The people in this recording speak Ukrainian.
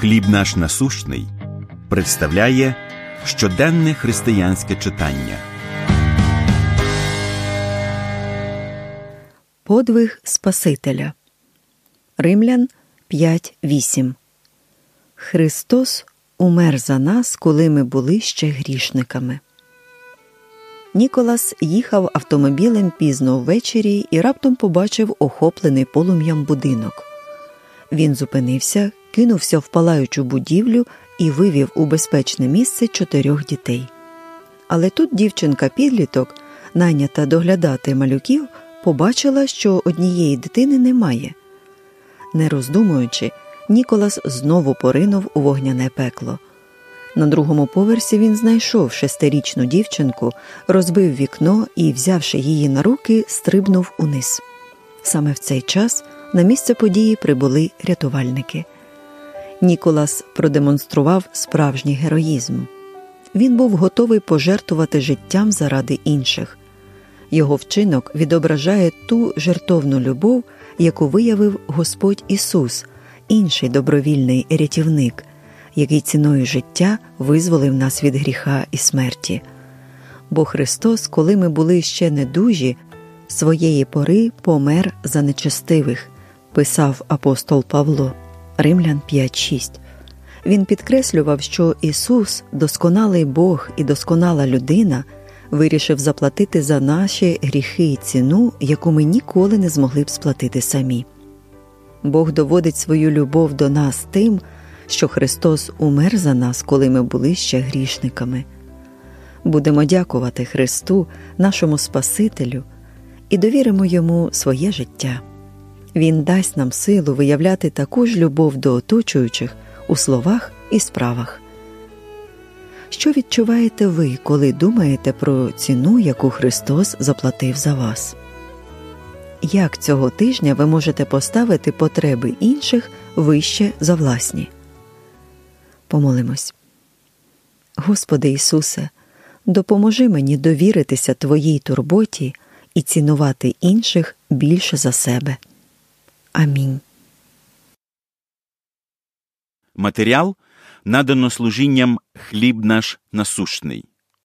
Хліб наш насущний представляє щоденне християнське читання. Подвиг Спасителя. Римлян 5.8 Христос умер за нас, коли ми були ще грішниками. Ніколас їхав автомобілем пізно ввечері і раптом побачив охоплений полум'ям будинок. Він зупинився, кинувся в палаючу будівлю і вивів у безпечне місце чотирьох дітей. Але тут дівчинка підліток, найнята доглядати малюків, побачила, що однієї дитини немає. Не роздумуючи, Ніколас знову поринув у вогняне пекло. На другому поверсі він знайшов шестирічну дівчинку, розбив вікно і, взявши її на руки, стрибнув униз. Саме в цей час на місце події прибули рятувальники. Ніколас продемонстрував справжній героїзм. Він був готовий пожертвувати життям заради інших. Його вчинок відображає ту жертовну любов, яку виявив Господь Ісус, інший добровільний рятівник, який ціною життя визволив нас від гріха і смерті. Бо Христос, коли ми були ще недужі, своєї пори помер за нечестивих, писав апостол Павло, Римлян 5.6. Він підкреслював, що Ісус, досконалий Бог і досконала людина, вирішив заплатити за наші гріхи і ціну, яку ми ніколи не змогли б сплатити самі. Бог доводить свою любов до нас тим, що Христос умер за нас, коли ми були ще грішниками. Будемо дякувати Христу, нашому Спасителю, і довіримо йому своє життя. Він дасть нам силу виявляти таку ж любов до оточуючих у словах і справах. Що відчуваєте ви, коли думаєте про ціну, яку Христос заплатив за вас? Як цього тижня ви можете поставити потреби інших вище за власні? Помолимось. Господи Ісусе, допоможи мені довіритися Твоїй турботі і цінувати інших більше за себе. Амінь. Матеріал надано служінням хліб наш насущний.